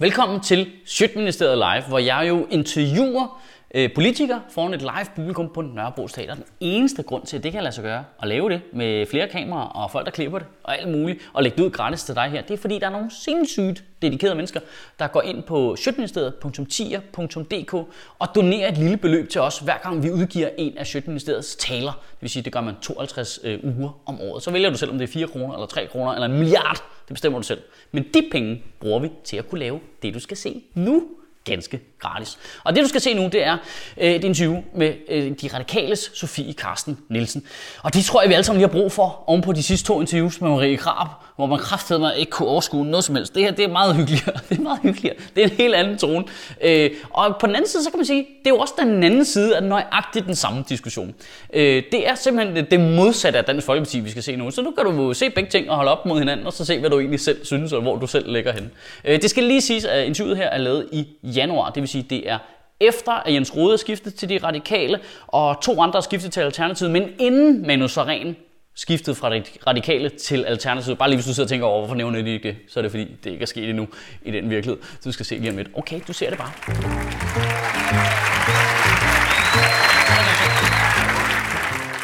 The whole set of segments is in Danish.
Velkommen til Sjøtministeriet Live, hvor jeg jo interviewer øh, politikere foran et live publikum på Nørrebro Teater. Den eneste grund til, at det kan lade sig gøre at lave det med flere kameraer og folk, der klipper det og alt muligt, og lægge det ud gratis til dig her, det er fordi, der er nogle sindssygt dedikerede mennesker, der går ind på sjøtministeriet.10.dk og donerer et lille beløb til os, hver gang vi udgiver en af Sjøtministeriets taler. Det vil sige, det gør man 52 øh, uger om året. Så vælger du selv, om det er 4 kroner, eller 3 kroner, eller en milliard. Det bestemmer du selv. Men de penge bruger vi til at kunne lave det, du skal se nu ganske gratis. Og det du skal se nu, det er øh, et interview med øh, de radikales Sofie Karsten Nielsen. Og det tror jeg, vi alle sammen lige har brug for, oven på de sidste to interviews med Marie Krab, hvor man kraftedeme mig ikke kunne overskue noget som helst. Det her, det er meget hyggeligere. Det er meget hyggeligere. Det er en helt anden tone. Øh, og på den anden side, så kan man sige, det er jo også den anden side af nøjagtigt den samme diskussion. Øh, det er simpelthen det modsatte af Dansk Folkeparti, vi skal se nu. Så nu kan du se begge ting og holde op mod hinanden, og så se, hvad du egentlig selv synes, og hvor du selv ligger hen. Øh, det skal lige siges, at interviewet her er lavet i januar. Det vil sige, det er efter at Jens Rode er skiftet til de radikale, og to andre er skiftet til Alternativet, men inden Manu Saren skiftet fra radikale til Alternativet. Bare lige hvis du sidder og tænker over, hvorfor nævner de ikke det, så er det fordi, det ikke er sket endnu i den virkelighed. Så du skal se lige om lidt. Okay, du ser det bare.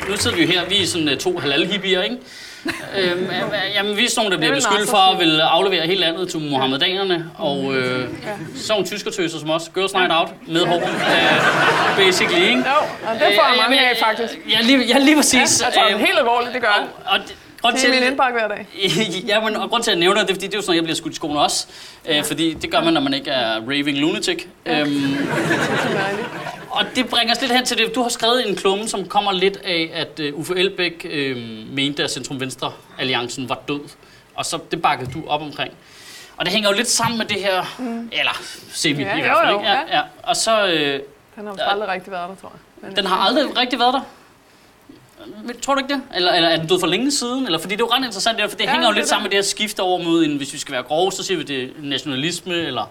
Nu sidder vi jo her, vi er sådan øh, to halal-hippier, ikke? Øhm, jamen, vi er sådan der bliver beskyldt for at ville aflevere hele landet til muhammedanerne, og øh, ja. sådan nogle tyskertøser som os, girls night out, med hår, øh, basically, ikke? Jo, og det får jeg mange af, faktisk. Ja, lige, ja, lige præcis. Ja, jeg tager det helt alvorligt, det gør jeg. Og, og grund til, det er min indbakke hver dag. ja, men og grund til at nævne det, det er, fordi det er jo sådan, jeg bliver skudt i skoene også. Øh, fordi det gør man, når man ikke er raving lunatic. Ja. Øhm, og det bringer os lidt hen til det. Du har skrevet en klumme, som kommer lidt af, at uh, Uffe Elbæk uh, mente, at Centrum-Venstre-alliancen var død. Og så det bakkede du op omkring. Og det hænger jo lidt sammen med det her, mm. eller semi ja, i hvert fald. Jo, jo, ikke? Ja, ja. Og så, øh, den har aldrig rigtig været der, tror jeg. Men den har aldrig rigtig været der? Tror du ikke det? Eller, eller er den død for længe siden? Eller, fordi det er jo ret interessant, for det ja, hænger jo lidt det. sammen med det her skifte over mod, hvis vi skal være grove, så siger vi det nationalisme, eller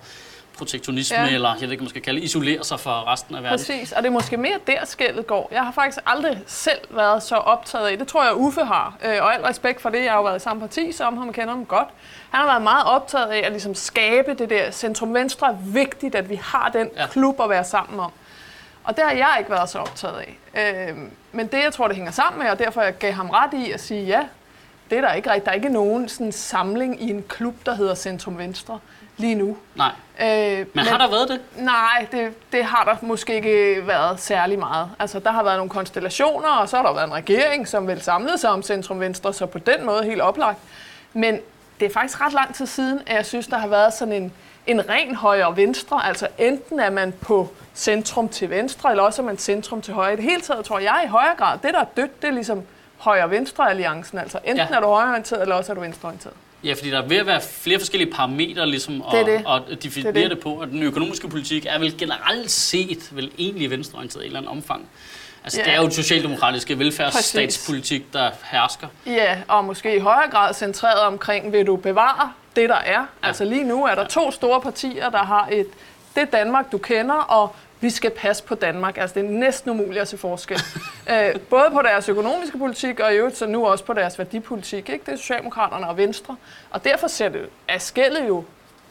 protektionisme, ja. eller jeg ved ikke, man skal kalde isolere sig fra resten af verden. Præcis, og det er måske mere der skældet går. Jeg har faktisk aldrig selv været så optaget af det. tror jeg, Uffe har. Øh, og al respekt for det, jeg har jo været i samme parti som ham, og kender ham godt. Han har været meget optaget af at ligesom skabe det der centrum-venstre. er vigtigt, at vi har den ja. klub at være sammen om. Og det har jeg ikke været så optaget af. Øh, men det, jeg tror, det hænger sammen med, og derfor jeg gav ham ret i at sige, ja, det er der ikke rigtigt. Der er ikke nogen sådan, samling i en klub, der hedder Centrum Venstre lige nu. Nej. Øh, men, men har der været det? Nej, det, det har der måske ikke været særlig meget. Altså, der har været nogle konstellationer, og så har der været en regering, som vil samle sig om Centrum Venstre, så på den måde helt oplagt. Men det er faktisk ret lang tid siden, at jeg synes, der har været sådan en, en ren højre venstre. Altså enten er man på centrum til venstre, eller også er man centrum til højre. I det hele taget tror jeg i højere grad, det der er dødt, det er ligesom højre-venstre-alliancen. Altså enten ja. er du højreorienteret, eller også er du venstreorienteret. Ja, fordi der er ved at være flere forskellige parametre ligesom, at, det det. at definere det, det. det på, og den økonomiske politik er vel generelt set vel egentlig venstreorienteret i et eller andet omfang. Altså, ja. det er jo et socialdemokratiske velfærdsstatspolitik, der hersker. Ja, og måske i højere grad centreret omkring, vil du bevare det, der er. Ja. Altså lige nu er der to store partier, der har et, det Danmark, du kender, og vi skal passe på Danmark. Altså, det er næsten umuligt at se forskel. øh, både på deres økonomiske politik, og i øvrigt så nu også på deres værdipolitik. Ikke? Det er Socialdemokraterne og Venstre. Og derfor ser det af skældet jo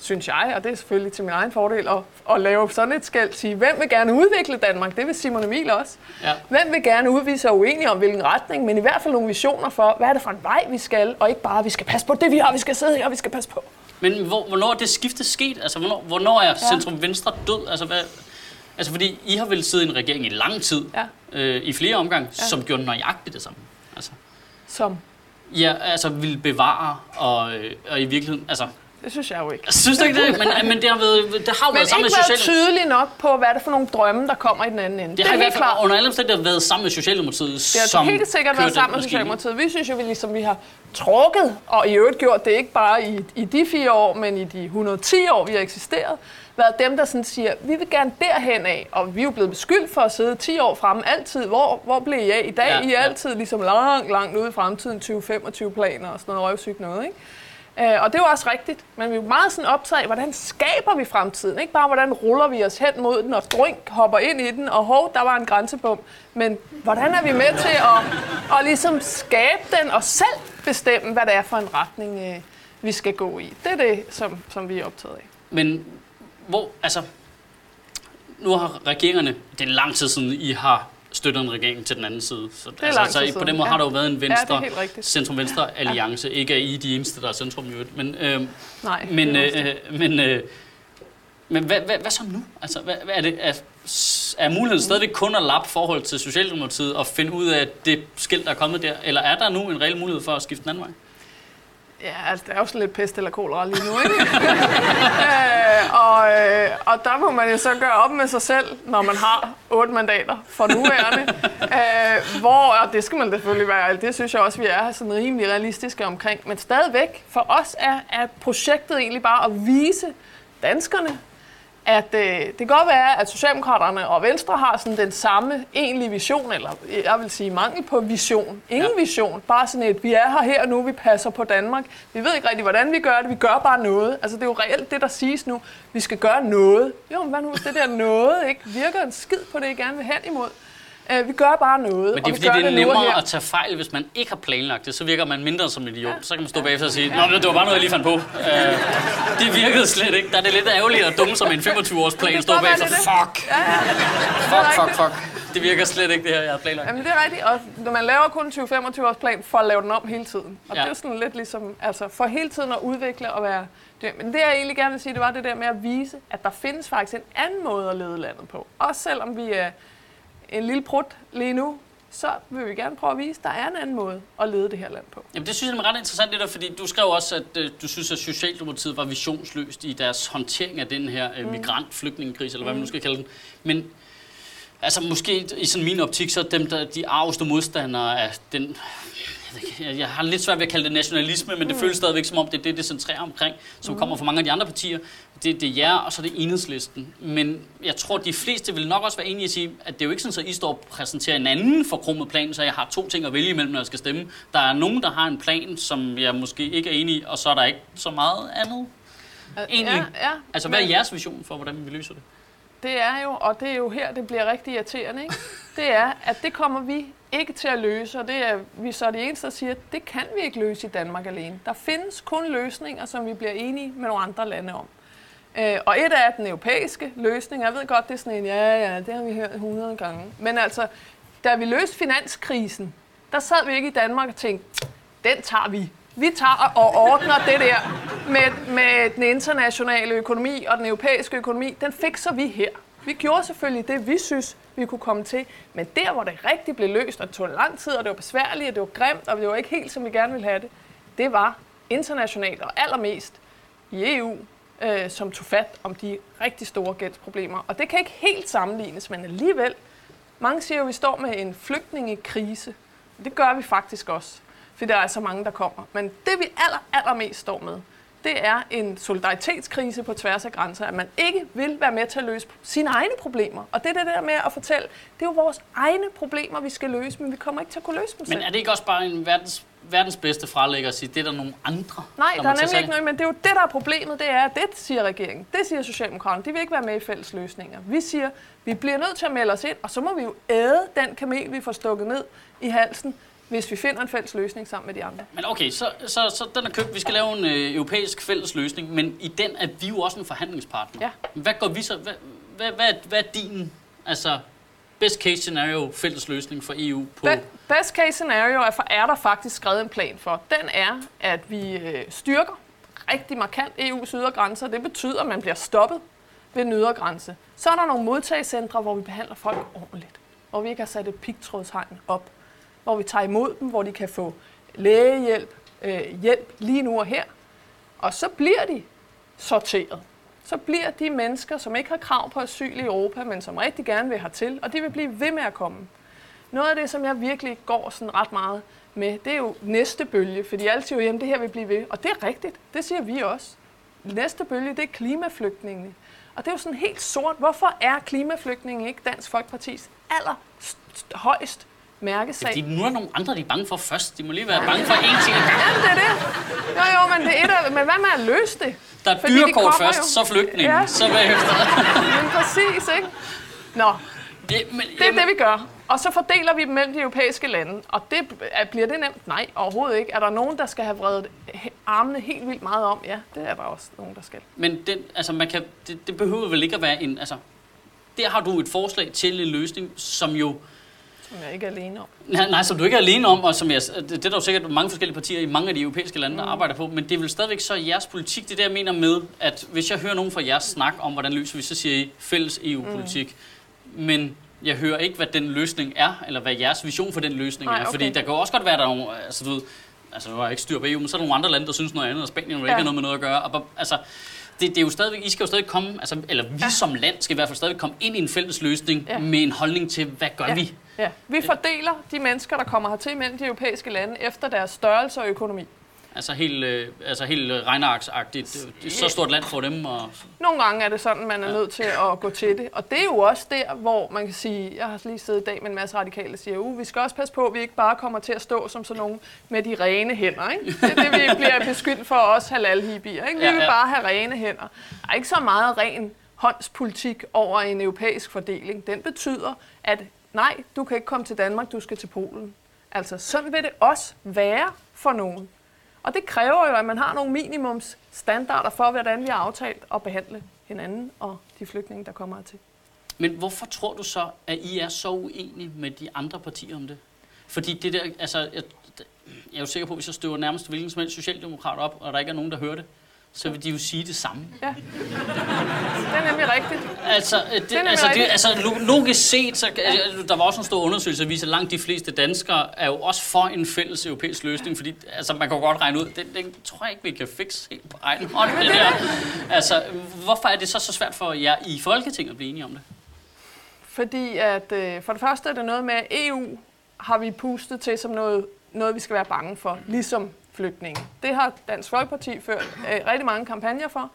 synes jeg, og det er selvfølgelig til min egen fordel, at, at lave sådan et skæld, sige, hvem vil gerne udvikle Danmark? Det vil Simon Emil også. Ja. Hvem vil gerne udvise sig uenige om, hvilken retning, men i hvert fald nogle visioner for, hvad er det for en vej, vi skal, og ikke bare, at vi skal passe på det, vi har, vi skal sidde her, og vi skal passe på. Men hvor, hvornår er det skifte sket? Altså, hvornår, hvornår er centrum venstre død? Altså, hvad, Altså fordi I har vel siddet i en regering i lang tid, ja. øh, i flere omgange, ja. som gjorde nøjagtigt det samme. Altså. Som? Ja, altså ville bevare og, øh, og i virkeligheden, altså det synes jeg jo ikke. Synes du ikke det? Men, men det har, været, det har jo været sammen med været tydeligt nok på, hvad er det for nogle drømme, der kommer i den anden ende. Det, det har i hvert fald under alle omstændigheder været sammen med Socialdemokratiet, Det har som helt sikkert været sammen med Socialdemokratiet. Vi synes jo, vi, ligesom, vi har trukket, og i øvrigt gjort det ikke bare i, i de fire år, men i de 110 år, vi har eksisteret, været dem, der sådan siger, vi vil gerne derhen af, og vi er jo blevet beskyldt for at sidde 10 år fremme altid. Hvor, hvor blev I af i dag? Ja, I er ja. altid ligesom langt, langt ude i fremtiden, 2025 planer og sådan noget røvsygt noget, ikke? Øh, og det er jo også rigtigt, men vi er meget sådan optaget af, hvordan skaber vi fremtiden? Ikke bare, hvordan ruller vi os hen mod den, og drink hopper ind i den, og hov, der var en grænsebom. Men hvordan er vi med til at, at ligesom skabe den, og selv bestemme, hvad det er for en retning, øh, vi skal gå i? Det er det, som, som vi er optaget af. Men hvor, altså, nu har regeringerne, det er lang tid siden, I har støttet en regering til den anden side. Så, er lang tid så på den måde ja. har der jo været en Ja, det venstre, er rigtigt. centrum-venstre alliance. Ikke at I er de eneste, der er centrum i øvrigt. Men, øh, Nej, men, det er øh, men, øh, men hvad, hvad, hvad så nu? Altså, hvad, hvad er, det, er, er muligheden stadigvæk kun at lappe forhold til Socialdemokratiet og finde ud af det skilt, der er kommet der? Eller er der nu en reel mulighed for at skifte den anden vej? Ja, altså det er jo sådan lidt pest eller kolera lige nu, ikke? øh, og, øh, og der må man jo så gøre op med sig selv, når man har otte mandater for nuværende. øh, hvor, og det skal man selvfølgelig være, det synes jeg også, vi er sådan rimelig realistiske omkring. Men stadigvæk, for os er, er projektet egentlig bare at vise danskerne, at øh, det kan godt være, at Socialdemokraterne og Venstre har sådan den samme egentlige vision, eller jeg vil sige mangel på vision. Ingen Ja. vision, bare sådan et, vi er her her nu, vi passer på Danmark. Vi ved ikke rigtig, hvordan vi gør det, vi gør bare noget. Altså det er jo reelt det, der siges nu, vi skal gøre noget. Jo, men hvad nu det der noget ikke virker en skid på det, I gerne vil hen imod? Øh, vi gør bare noget, Men det er fordi, det er det nemmere her. at tage fejl, hvis man ikke har planlagt det. Så virker man mindre som en idiot. Så kan man stå bagefter og sige, Nå, det var bare noget, jeg lige fandt på. Uh, det virkede slet ikke. Der er det lidt ærgerligt at dumme som en 25-års plan. Stå bagefter, det er det. fuck, Ja, ja. fuck, fuck, fuck. Det virker slet ikke, det her, jeg har planlagt. Jamen, det er rigtigt, og når man laver kun en 20-25 års plan for at lave den om hele tiden. Og Ja. ja. det er sådan lidt ligesom, altså for hele tiden at udvikle og være det. Men det jeg egentlig gerne vil sige, det var det der med at vise, at der findes faktisk en anden måde at lede landet på. Også selvom vi er en lille prut lige nu, så vil vi gerne prøve at vise, at der er en anden måde at lede det her land på. Jamen, det synes jeg er ret interessant, det der, fordi du skrev også, at øh, du synes, at Socialdemokratiet var visionsløst i deres håndtering af den her øh, migrant-flygtningekrise, eller hvad man nu skal kalde den. Men altså, måske i sådan min optik, så er dem, der, de arveste modstandere af den... Jeg, jeg- har lidt svært ved at kalde det nationalisme, men det føles stadigvæk som om, det er det, det centrerer omkring, som kommer fra mange af de andre partier. Det, det er jer, og så er det enhedslisten. Men jeg tror, de fleste vil nok også være enige i at sige, at det er jo ikke sådan, at I står og præsenterer en anden forkrummet plan, så jeg har to ting at vælge imellem, når jeg skal stemme. Der er nogen, der har en plan, som jeg måske ikke er enig i, og så er der ikke så meget andet. Egentlig. Ja, ja, Altså, hvad er jeres vision for, hvordan vi løser det? Det er jo, og det er jo her, det bliver rigtig irriterende, ikke? det er, at det kommer vi ikke til at løse, og det er vi så er det eneste, der siger, at det kan vi ikke løse i Danmark alene. Der findes kun løsninger, som vi bliver enige med nogle andre lande om. Øh, og et af den europæiske løsning. Jeg ved godt, det er sådan en, ja, ja, det har vi hørt 100 gange. Men altså, da vi løste finanskrisen, der sad vi ikke i Danmark og tænkte, den tager vi. Vi tager og ordner det der med, med den internationale økonomi og den europæiske økonomi. Den fikser vi her. Vi gjorde selvfølgelig det, vi synes, vi kunne komme til. Men der, hvor det rigtig blev løst, og det tog lang tid, og det var besværligt, og det var grimt, og det var ikke helt, som vi gerne ville have det, det var internationalt og allermest i EU, øh, som tog fat om de rigtig store gældsproblemer. Og det kan ikke helt sammenlignes, men alligevel, mange siger jo, at vi står med en flygtningekrise. Det gør vi faktisk også, for der er så mange, der kommer. Men det vi aller, allermest står med, det er en solidaritetskrise på tværs af grænser, at man ikke vil være med til at løse sine egne problemer. Og det er det der med at fortælle, det er jo vores egne problemer, vi skal løse, men vi kommer ikke til at kunne løse dem selv. Men er det ikke også bare en verdens, verdens bedste fralægger at sige, det er der nogle andre, Nej, der der er nemlig ikke noget, men det er jo det, der er problemet, det er, at det siger regeringen, det siger Socialdemokraterne, de vil ikke være med i fælles løsninger. Vi siger, vi bliver nødt til at melde os ind, og så må vi jo æde den kamel, vi får stukket ned i halsen, hvis vi finder en fælles løsning sammen med de andre. Men okay, så, så, så den er købt. Vi skal lave en øh, europæisk fælles løsning, men i den er vi jo også en forhandlingspartner. Ja. Hvad går vi så? Hvad, hvad, hvad, hvad er din, altså, best case scenario fælles løsning for EU på? Be- best case scenario er, for er der faktisk skrevet en plan for. Den er, at vi øh, styrker rigtig markant EU's ydre grænser. Det betyder, at man bliver stoppet ved den ydre grænse. Så er der nogle modtagecentre, hvor vi behandler folk ordentligt. Hvor vi ikke har sat et pigtrådshegn op. Hvor vi tager imod dem, hvor de kan få lægehjælp, øh, hjælp lige nu og her. Og så bliver de sorteret. Så bliver de mennesker, som ikke har krav på asyl i Europa, men som rigtig gerne vil hertil, og de vil blive ved med at komme. Noget af det, som jeg virkelig går sådan ret meget med, det er jo næste bølge, fordi alle siger jo, jamen det her vil blive ved. Og det er rigtigt, det siger vi også. Næste bølge, det er klimaflygtningene. Og det er jo sådan helt sort. Hvorfor er klimaflygtninge ikke Dansk Folkepartis aller st- højst mærkesag? Fordi nu er nogle andre, de er bange for først. De må lige være bange for én ting. Jamen, det er det. Jo, jo, men, det er et af, men hvad med at løse det? Der er Fordi dyrekort først, jo. så flygtningen, Ja. så bagefter. Men præcis, ikke? Nå, Det, men, det er det, vi gør. Og så fordeler vi dem mellem de europæiske lande. Og det, er- bliver det nemt? Nej, overhovedet ikke. Er der nogen, der skal have vredet armene helt vildt meget om? Ja, det er der også nogen, der skal. Men den, altså man kan, det, det behøver vel ikke at være en... Altså, der har du et forslag til en løsning, som jo... Som jeg ikke er alene om. Nej, nej, som du ikke er alene om, og som jeg, det, det er der jo sikkert mange forskellige partier i mange af de europæiske lande, der arbejder på, men det er vel stadigvæk så jeres politik, det er det, jeg mener med, at hvis jeg hører nogen fra jeres snak om, hvordan løser vi, så siger I fælles EU-politik, mm. men jeg hører ikke, hvad den løsning er, eller hvad jeres vision for den løsning Nej, er, fordi okay. der kan også godt være, der er nogle, altså du ved, altså nu har jeg ikke styr på EU, men så er der nogle andre lande, der synes noget andet, og Spanien jo ikke Ja. har noget med noget at gøre, og, altså, det, det er jo stadigvæk, I skal jo stadig komme, altså, eller vi ja. som land skal i hvert fald stadig komme ind i en fælles løsning Ja. ja. med en holdning til, hvad gør Ja. vi? Ja, vi fordeler de mennesker, der kommer hertil mellem de europæiske lande efter deres størrelse og økonomi. Altså helt, øh, altså helt øh, er Så stort land for dem. Og, Nogle gange er det sådan, man er nødt til at gå til det. Og det er jo også der, hvor man kan sige, jeg har lige siddet i dag med en masse radikale, siger, uh, vi skal også passe på, at vi ikke bare kommer til at stå som sådan nogen med de rene hænder. Ikke? Det er det, vi bliver beskyldt for os halalhibier. Ikke? Vi Ja, vil ja. bare have rene hænder. Der er ikke så meget ren håndspolitik over en europæisk fordeling. Den betyder, at nej, du kan ikke komme til Danmark, du skal til Polen. Altså, sådan vil det også være for nogen. Og det kræver jo, at man har nogle minimumsstandarder for, hvordan vi har aftalt at behandle hinanden og de flygtninge, der kommer hertil. men hvorfor tror du så, at I er så uenige med de andre partier om det? Fordi det der, altså, jeg, jeg er jo sikker på, at hvis jeg støver nærmest hvilken som helst socialdemokrat op, og der ikke er nogen, der hører det, så vil de jo sige det samme. Ja. Det er nemlig rigtigt. Altså, øh, det, nemlig altså, det, rigtigt. altså lo- logisk set, så, øh, der var også en stor undersøgelse, der viser, at langt de fleste danskere er jo også for en fælles europæisk løsning, fordi altså, man kan godt regne ud, det, det tror jeg ikke, vi kan fikse helt på egen hånd. Det der. Altså, hvorfor er det så så svært for jer i Folketinget at blive enige om det? Fordi at øh, for det første er det noget med, at EU har vi pustet til som noget, noget vi skal være bange for, ligesom flygtninge. Det har Dansk Folkeparti ført øh, rigtig mange kampagner for,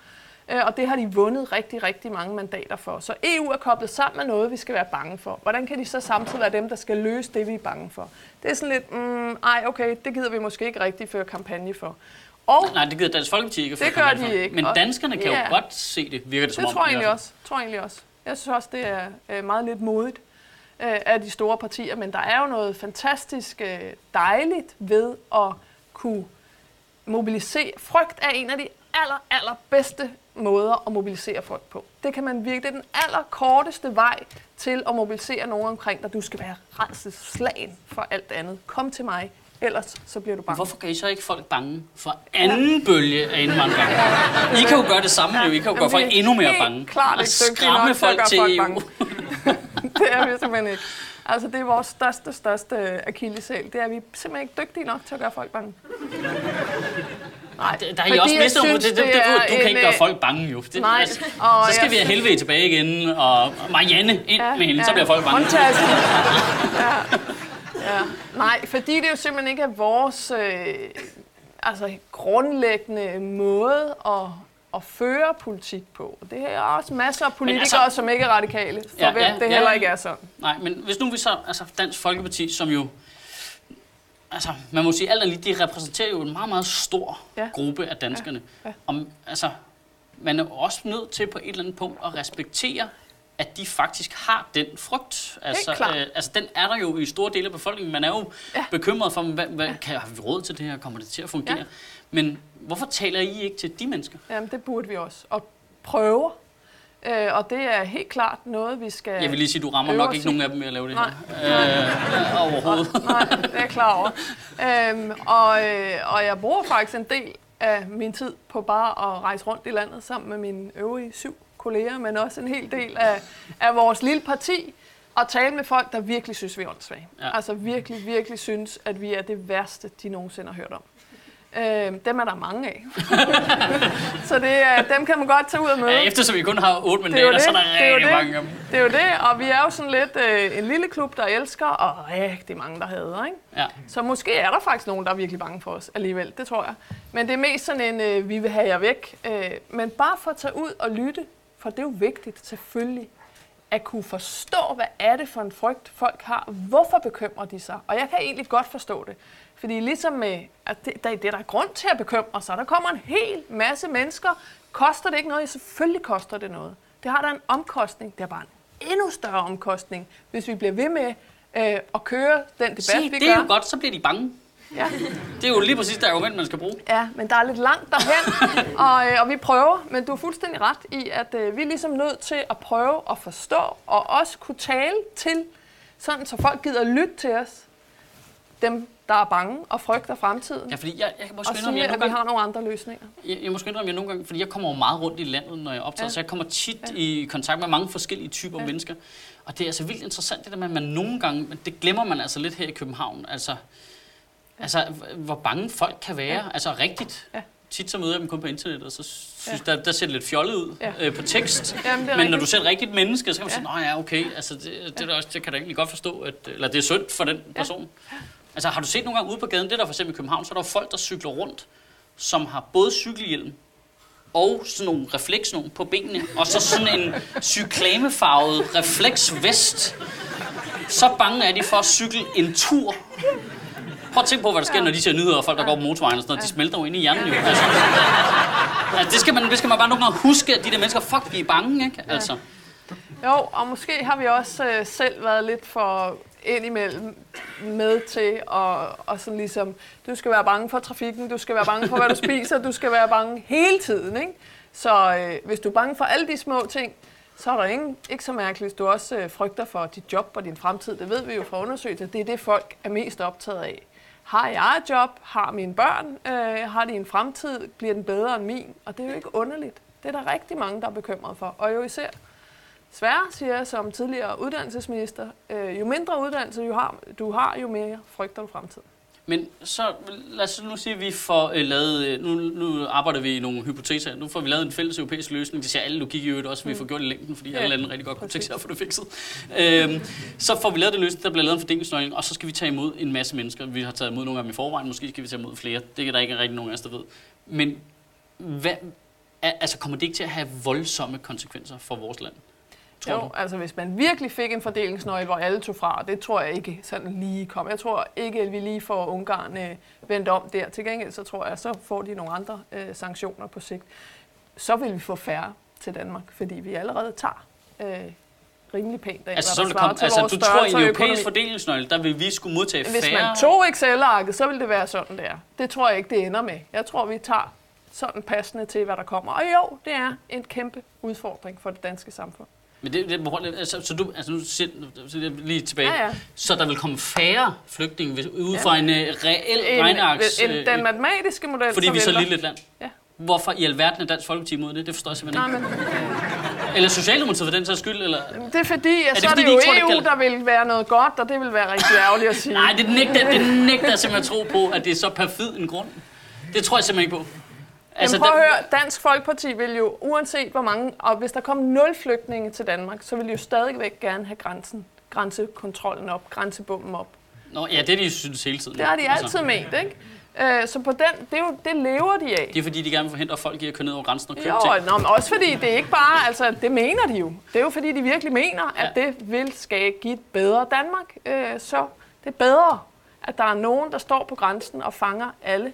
øh, og det har de vundet rigtig, rigtig mange mandater for. Så EU er koblet sammen med noget, vi skal være bange for. Hvordan kan de så samtidig være dem, der skal løse det, vi er bange for? Det er sådan lidt, mm, ej okay, det gider vi måske ikke rigtig føre kampagne for. Og Nej, det gider Dansk Folkeparti ikke. Det gør de for. ikke, Men danskerne kan Ja. jo godt se det, virker det som Det om. tror jeg egentlig hvert også. Tror jeg egentlig også. Jeg synes også, det er øh, meget lidt modigt øh, af de store partier, men der er jo noget fantastisk øh, dejligt ved at kunne mobilisere. Frygt er en af de aller, aller bedste måder at mobilisere folk på. Det kan man virkelig. Det er den allerkorteste vej til at mobilisere nogen omkring dig. Du skal være rædselsslagen for alt andet. Kom til mig, ellers så bliver du bange. Hvorfor gør I så ikke folk bange for anden bølge af indvandring? I kan jo gøre det samme, jo. I kan jo gøre Jamen, folk vi er endnu mere bange. klart Og skræmme folk gøre til folk EU. bange. det er vi simpelthen ikke. Altså, det er vores største, største akilleshæl. Det er, at vi er simpelthen ikke dygtige nok til at gøre folk bange. Nej, Der er I også mistet, synes, det, det, det du, du kan ikke gøre folk bange, jo. Det, nej, altså, og så skal jeg vi have helvede tilbage igen, og Marianne ind med hende, så bliver folk bange. Ja. ja. Nej, fordi det jo simpelthen ikke er vores øh, altså, grundlæggende måde at, at føre politik på. Det er også masser af politikere, altså- altså, som ikke er radikale, for Ja, ja, hvem ja, det ja. heller ikke er sådan. Nej, men hvis nu vi så, altså Dansk Folkeparti, som jo, altså man må sige alt lige, de repræsenterer jo en meget, meget stor ja. Gruppe af danskerne. Ja. Ja. Om, altså, man er også nødt til på et eller andet punkt at respektere, at de faktisk har den frygt. Altså, klart. altså den er der jo i store dele af befolkningen. Man er jo ja. Bekymret for, hvad, hvad, kan, har vi råd til det her? Kommer det til at fungere? Ja. Men hvorfor taler I ikke til de mennesker? Jamen, det burde vi også. Og prøve. Øh, og det er helt klart noget, vi skal... Jeg vil lige sige, du rammer nok ikke nogen af dem med at lave det Nej. her. Øh, overhovedet. Nej, det er jeg klar over. Øhm, og, øh, og jeg bruger faktisk en del af min tid på bare at rejse rundt i landet sammen med mine øvrige syv kolleger, men også en hel del af, af vores lille parti, og tale med folk, der virkelig synes, vi er åndssvage. Ja. Altså virkelig, virkelig synes, at vi er det værste, de nogensinde har hørt om. Øhm, dem er der mange af. så det, er- dem kan man godt tage ud og møde. Ja, eftersom vi kun har otte Det er mandater, så er det. der Det er rigtig det. mange af dem. Det er jo det, og vi er jo sådan lidt øh, en lille klub, der elsker, og rigtig mange, der hader, ikke? Ja. Så måske er der faktisk nogen, der er virkelig bange for os alligevel, det tror jeg. Men det er mest sådan en, øh, vi vil have jer væk. Øh, men bare for at tage ud og lytte, for det er jo vigtigt selvfølgelig, at kunne forstå, hvad er det for en frygt, folk har. Hvorfor bekymrer de sig? Og jeg kan egentlig godt forstå det. Fordi ligesom med, at det, der, det er der er grund til at bekymre sig. Der kommer en hel masse mennesker. Koster det ikke noget? Ja, selvfølgelig koster det noget. Det har der en omkostning. Det er bare en endnu større omkostning, hvis vi bliver ved med øh, og køre den debat, Se, vi det er gør. jo godt, så bliver de bange. Ja. Det er jo lige præcis det argument, man skal bruge. Ja, men der er lidt langt derhen, og, øh, og vi prøver, men du er fuldstændig ret i, at øh, vi er ligesom nødt til at prøve at forstå, og også kunne tale til, sådan så folk gider lytte til os, dem, der er bange og frygter fremtiden, Ja, fordi jeg, jeg kan måske og indrømme, jeg, at nogle vi gange, har nogle andre løsninger. jeg, jeg måske indrømme, jeg nogle gange, fordi jeg kommer jo meget rundt i landet, når jeg optræder, ja. Ja. så jeg kommer tit ja. i kontakt med mange forskellige typer ja. mennesker. Og det er altså vildt interessant, det der med, at man nogle gange, det glemmer man altså lidt her i København, altså, altså hvor bange folk kan være, ja. altså rigtigt. Ja. Tit så møder jeg dem kun på internettet, og så synes ja. der, der ser det lidt fjollet ud Ja. øh, på tekst. Jamen, Men når rigtigt. du ser et rigtigt menneske, så kan man Ja. sige, nej ja, okay, altså det, det, da også, det kan jeg da egentlig godt forstå, at, eller det er synd for den person. Altså har du set nogle gange ude på gaden, det der for eksempel i København, så er der jo folk, der cykler rundt, som har både cykelhjelm og sådan nogle refleksnogen på benene, og så sådan en cyklamefarvet refleksvest. Så bange er de for at cykle en tur. Prøv at tænke på, hvad der sker, når de ser nyheder og folk, der går på motorvejen og sådan noget. De smelter jo ind i hjernen jo. Altså, altså, det, skal man, det skal man bare nogle gange huske, at de der mennesker, fuck, de er bange, ikke? Altså. Jo, og måske har vi også øh, selv været lidt for indimellem med til at og sådan ligesom, du skal være bange for trafikken, du skal være bange for, hvad du spiser, du skal være bange hele tiden. Ikke? Så øh, hvis du er bange for alle de små ting, så er der ingen, ikke så mærkeligt, hvis du også øh, frygter for dit job og din fremtid. Det ved vi jo fra undersøgelser. Det er det, folk er mest optaget af. Har jeg et job? Har mine børn? Øh, har de en fremtid? Bliver den bedre end min? Og det er jo ikke underligt. Det er der rigtig mange, der er bekymret for. Og jo især Sværere, siger jeg som tidligere uddannelsesminister. Øh, jo mindre uddannelse du har, du har, jo mere frygter du fremtiden. Men så lad os nu sige, at vi får øh, lavet, øh, nu, nu arbejder vi i nogle hypoteser, nu får vi lavet en fælles europæisk løsning, det siger alle logik i øvrigt også, at vi får gjort i længden, fordi Ja. alle lande rigtig godt kunne tænke sig at få det fikset. Øhm, så får vi lavet den løsning, der bliver lavet en fordelingsnøgling, og så skal vi tage imod en masse mennesker. Vi har taget imod nogle af dem i forvejen, måske skal vi tage imod flere. Det er der ikke rigtig nogen af os, der ved. Men hvad, altså kommer det ikke til at have voldsomme konsekvenser for vores land? Tror Jo, du? altså hvis man virkelig fik en fordelingsnøgle, hvor alle tog fra, det tror jeg ikke sådan lige kom. Jeg tror ikke, at vi lige får Ungarn øh, vendt om der. Til gengæld så tror jeg, så får de nogle andre øh, sanktioner på sigt. Så vil vi få færre til Danmark, fordi vi allerede tager øh, rimelig pænt af, Altså, så vil det komme, altså du tror, i en europæisk fordelingsnøgle, der vil vi skulle modtage Hvis færre... man tog Excel-arket, så ville det være sådan der. Det tror jeg ikke, det ender med. Jeg tror, vi tager sådan passende til, hvad der kommer. Og jo, det er en kæmpe udfordring for det danske samfund. Men det, det altså, så du, altså nu siger, så er lige tilbage. Ja, ja. Så der vil komme færre flygtninge hvis, ud Ja. fra en uh, reel En, regneaks, en, øh, den matematiske model, fordi vi er så lille et land. Ja. Hvorfor i alverden er Dansk Folkeparti imod det? Det forstår jeg simpelthen Nej, ikke. men Eller Socialdemokratiet for den sags skyld? Eller? det er fordi, at det så er det de jo tror, EU, gælder? der vil være noget godt, og det vil være rigtig ærgerligt at sige. Nej, det nægter, det nægter jeg simpelthen at tro på, at det er så perfid en grund. Det tror jeg simpelthen ikke på. Altså, prøv at høre, Dansk Folkeparti vil jo, uanset hvor mange, og hvis der kom nul flygtninge til Danmark, så vil de jo stadigvæk gerne have grænsen, grænsekontrollen op, grænsebommen op. Nå, ja, det er de synes hele tiden. Det har de Altså, altid ment, ikke? Øh, Så på den, det, er jo, det lever de af. Det er fordi, de gerne vil forhindre folk i at køre ned over grænsen og købe Jo, ting. nå, men også fordi det er ikke bare, altså det mener de jo. Det er jo fordi, de virkelig mener, at Ja. det vil skabe give et bedre Danmark. Øh, Så det er bedre, at der er nogen, der står på grænsen og fanger alle,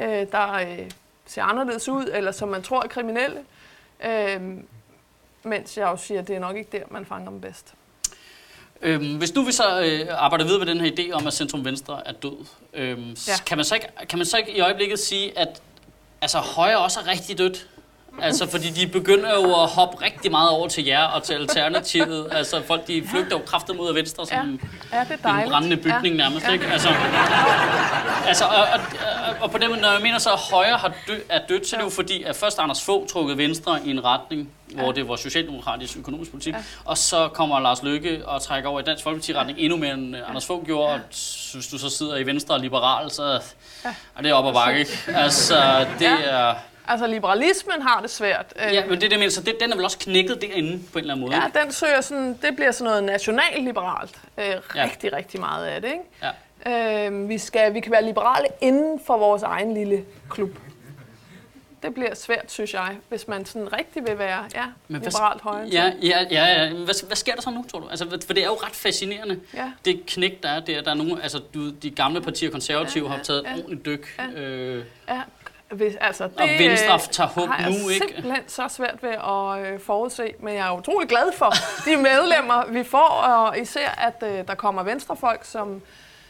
øh, der øh, ser anderledes ud, eller som man tror er kriminelle. Øh, Mens jeg jo siger, at det er nok ikke der, man fanger dem bedst. Øhm, hvis nu vi så øh, arbejder videre med den her idé om, at centrum venstre er død, øhm. Ja. kan, man så ikke, kan man så ikke i øjeblikket sige, at altså, højre også er rigtig dødt? Altså, fordi de begynder jo at hoppe rigtig meget over til jer og til Alternativet. altså, folk de flygter jo kraftigt mod venstre, som Ja, det er en brændende bygning ja. nærmest, ikke? Altså, altså og, og, og på den måde, når jeg mener så, at højre har dø, er dødt, så er det jo fordi, at først Anders Fogh trukket venstre i en retning, hvor det var socialdemokratisk økonomisk politik, Ja. og så kommer Lars Løkke og trækker over i Dansk Folkeparti-retning endnu mere end øh, Anders Fogh gjorde, og hvis du så sidder i venstre og liberal, så er det op ad bakke, ikke? Altså, det Ja. er... Altså, liberalismen har det svært. Øh, Ja, men det er det, mener, så det, den er vel også knækket derinde på en eller anden måde? Ja, den søger sådan, det bliver sådan noget nationalliberalt. Øh, Ja. rigtig, rigtig meget af det, ikke? Ja. Øh, vi, skal, vi kan være liberale inden for vores egen lille klub. Det bliver svært, synes jeg, hvis man sådan rigtig vil være ja, Men hvad- liberalt højre. Ja, ja, ja, ja. Hvad, hvad sker der så nu, tror du? Altså, for det er jo ret fascinerende. ja. Det knæk, der er der, der er nogle, altså du, de gamle partier, konservative, Ja, har ja, taget et ja. ordentligt dyk. Ja. Øh, ja. Hvis, altså, det, Og Venstre tager hug nu, ikke? simpelthen så svært ved at øh, forudse, men jeg er utrolig glad for de medlemmer, vi får, og især at øh, der kommer venstrefolk, som,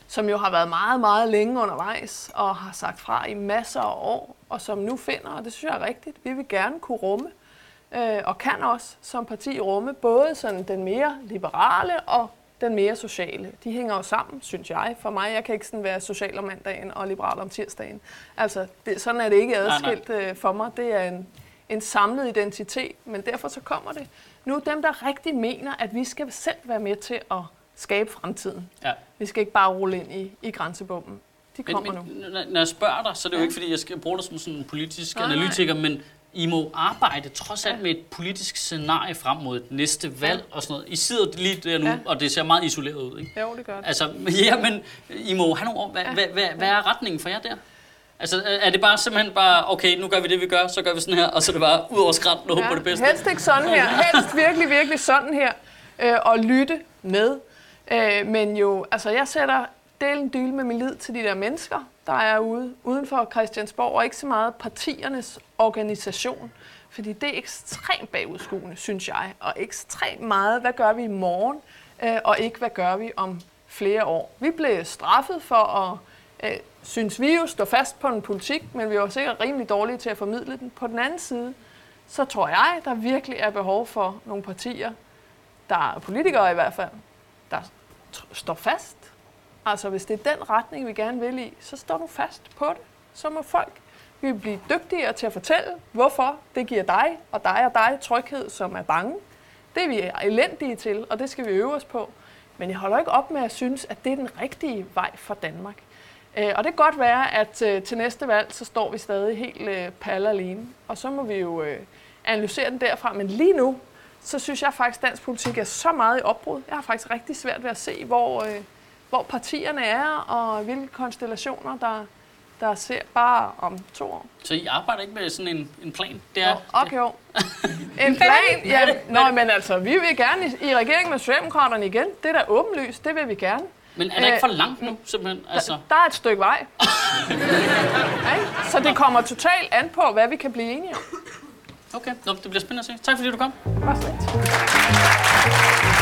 som jo har været meget, meget længe undervejs, og har sagt fra i masser af år, og som nu finder, og det synes jeg er rigtigt, vi vil gerne kunne rumme, øh, og kan også som parti rumme, både sådan den mere liberale og den mere sociale. De hænger jo sammen, synes jeg. For mig, jeg kan ikke sådan være social om mandagen og liberal om tirsdagen. Altså, det, sådan er det ikke adskilt øh, for mig. Det er en, en samlet identitet, men derfor så kommer det. Nu dem, der rigtig mener, at vi skal selv være med til at skabe fremtiden. Ja. Vi skal ikke bare rulle ind i, i grænsebommen. De kommer men, nu. men, når- når jeg spørger dig, så er det jo Ja. ikke, fordi jeg skal bruge dig som sådan en politisk Nej, nej. analytiker, men I må arbejde trods alt Ja. med et politisk scenarie frem mod et næste valg og sådan noget. I sidder lige der nu, Ja. og det ser meget isoleret ud, ikke? Jo, det gør det. Altså, ja, men I må have nogle år. Hvad, hvad, hvad, hvad er retningen for jer der? Altså, er det bare simpelthen bare, okay, nu gør vi det, vi gør, så gør vi sådan her, og så er det bare ud over skrænten og håbe på det bedste? Helst ikke sådan her. Helst virkelig, virkelig sådan her. Øh, og lytte med. Øh, men jo, altså jeg sætter delen dyl med min lid til de der mennesker, der er ude uden for Christiansborg, og ikke så meget partiernes organisation. Fordi det er ekstremt bagudskuende, synes jeg. Og ekstremt meget, hvad gør vi i morgen, øh, og ikke hvad gør vi om flere år. Vi blev straffet for at, øh, synes vi jo, stå fast på en politik, men vi var sikkert rimelig dårlige til at formidle den. På den anden side, så tror jeg, der virkelig er behov for nogle partier, der er politikere i hvert fald, der står fast. Altså hvis det er den retning, vi gerne vil i, så står du fast på det. Så må folk vi vil blive dygtigere til at fortælle, hvorfor det giver dig og dig og dig tryghed, som er bange. Det er vi elendige til, og det skal vi øve os på. Men jeg holder ikke op med at synes, at det er den rigtige vej for Danmark. Øh, og det kan godt være, at øh, til næste valg, så står vi stadig helt øh, palle alene. Og så må vi jo analysere den derfra. Men lige nu, så synes jeg faktisk, at dansk politik er så meget i opbrud. Jeg har faktisk rigtig svært ved at se, hvor, øh, hvor partierne er, og hvilke konstellationer, der, der ser bare om to år. Så I arbejder ikke med sådan en, en plan? Det er, Jo, okay, jo. En plan? Ja, nå, men altså, vi vil gerne i, i regeringen med Socialdemokraterne igen. Det er da åbenlyst, det vil vi gerne. Men er der ikke Øh, for langt nu, simpelthen? Altså, Der, der er et stykke vej. ja, så det kommer totalt an på, hvad vi kan blive enige om. okay, Nå, det bliver spændende at se. Tak fordi du kom. Slet.